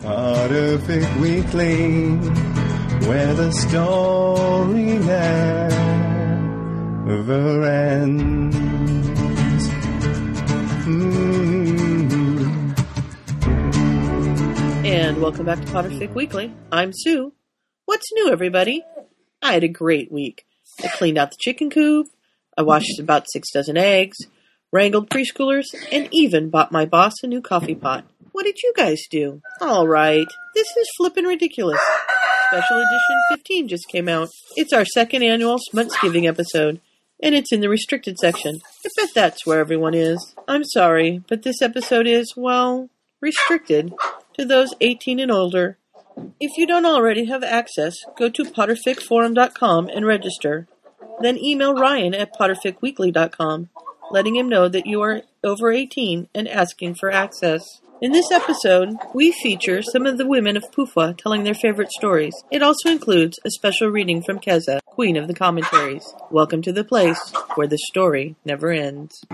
Potterfic Weekly, where the story never ends. Mm. And welcome back to Potterfic Weekly. I'm Sue. What's new, everybody? I had a great week. I cleaned out the chicken coop, I washed about six dozen eggs, wrangled preschoolers, and even bought my boss a new coffee pot. What did you guys do? All right, this is flippin' ridiculous. Special edition 15 just came out. It's our second annual Smutsgiving episode, and it's in the restricted section. I bet that's where everyone is. I'm sorry, but this episode is, well, restricted to those 18 and older. If you don't already have access, go to potterficforum.com and register. Then email Ryan at potterficweekly.com, letting him know that you are over 18 and asking for access. In this episode, we feature some of the women of Pufwa telling their favorite stories. It also includes a special reading from Keza, Queen of the Commentaries. Welcome to the place where the story never ends.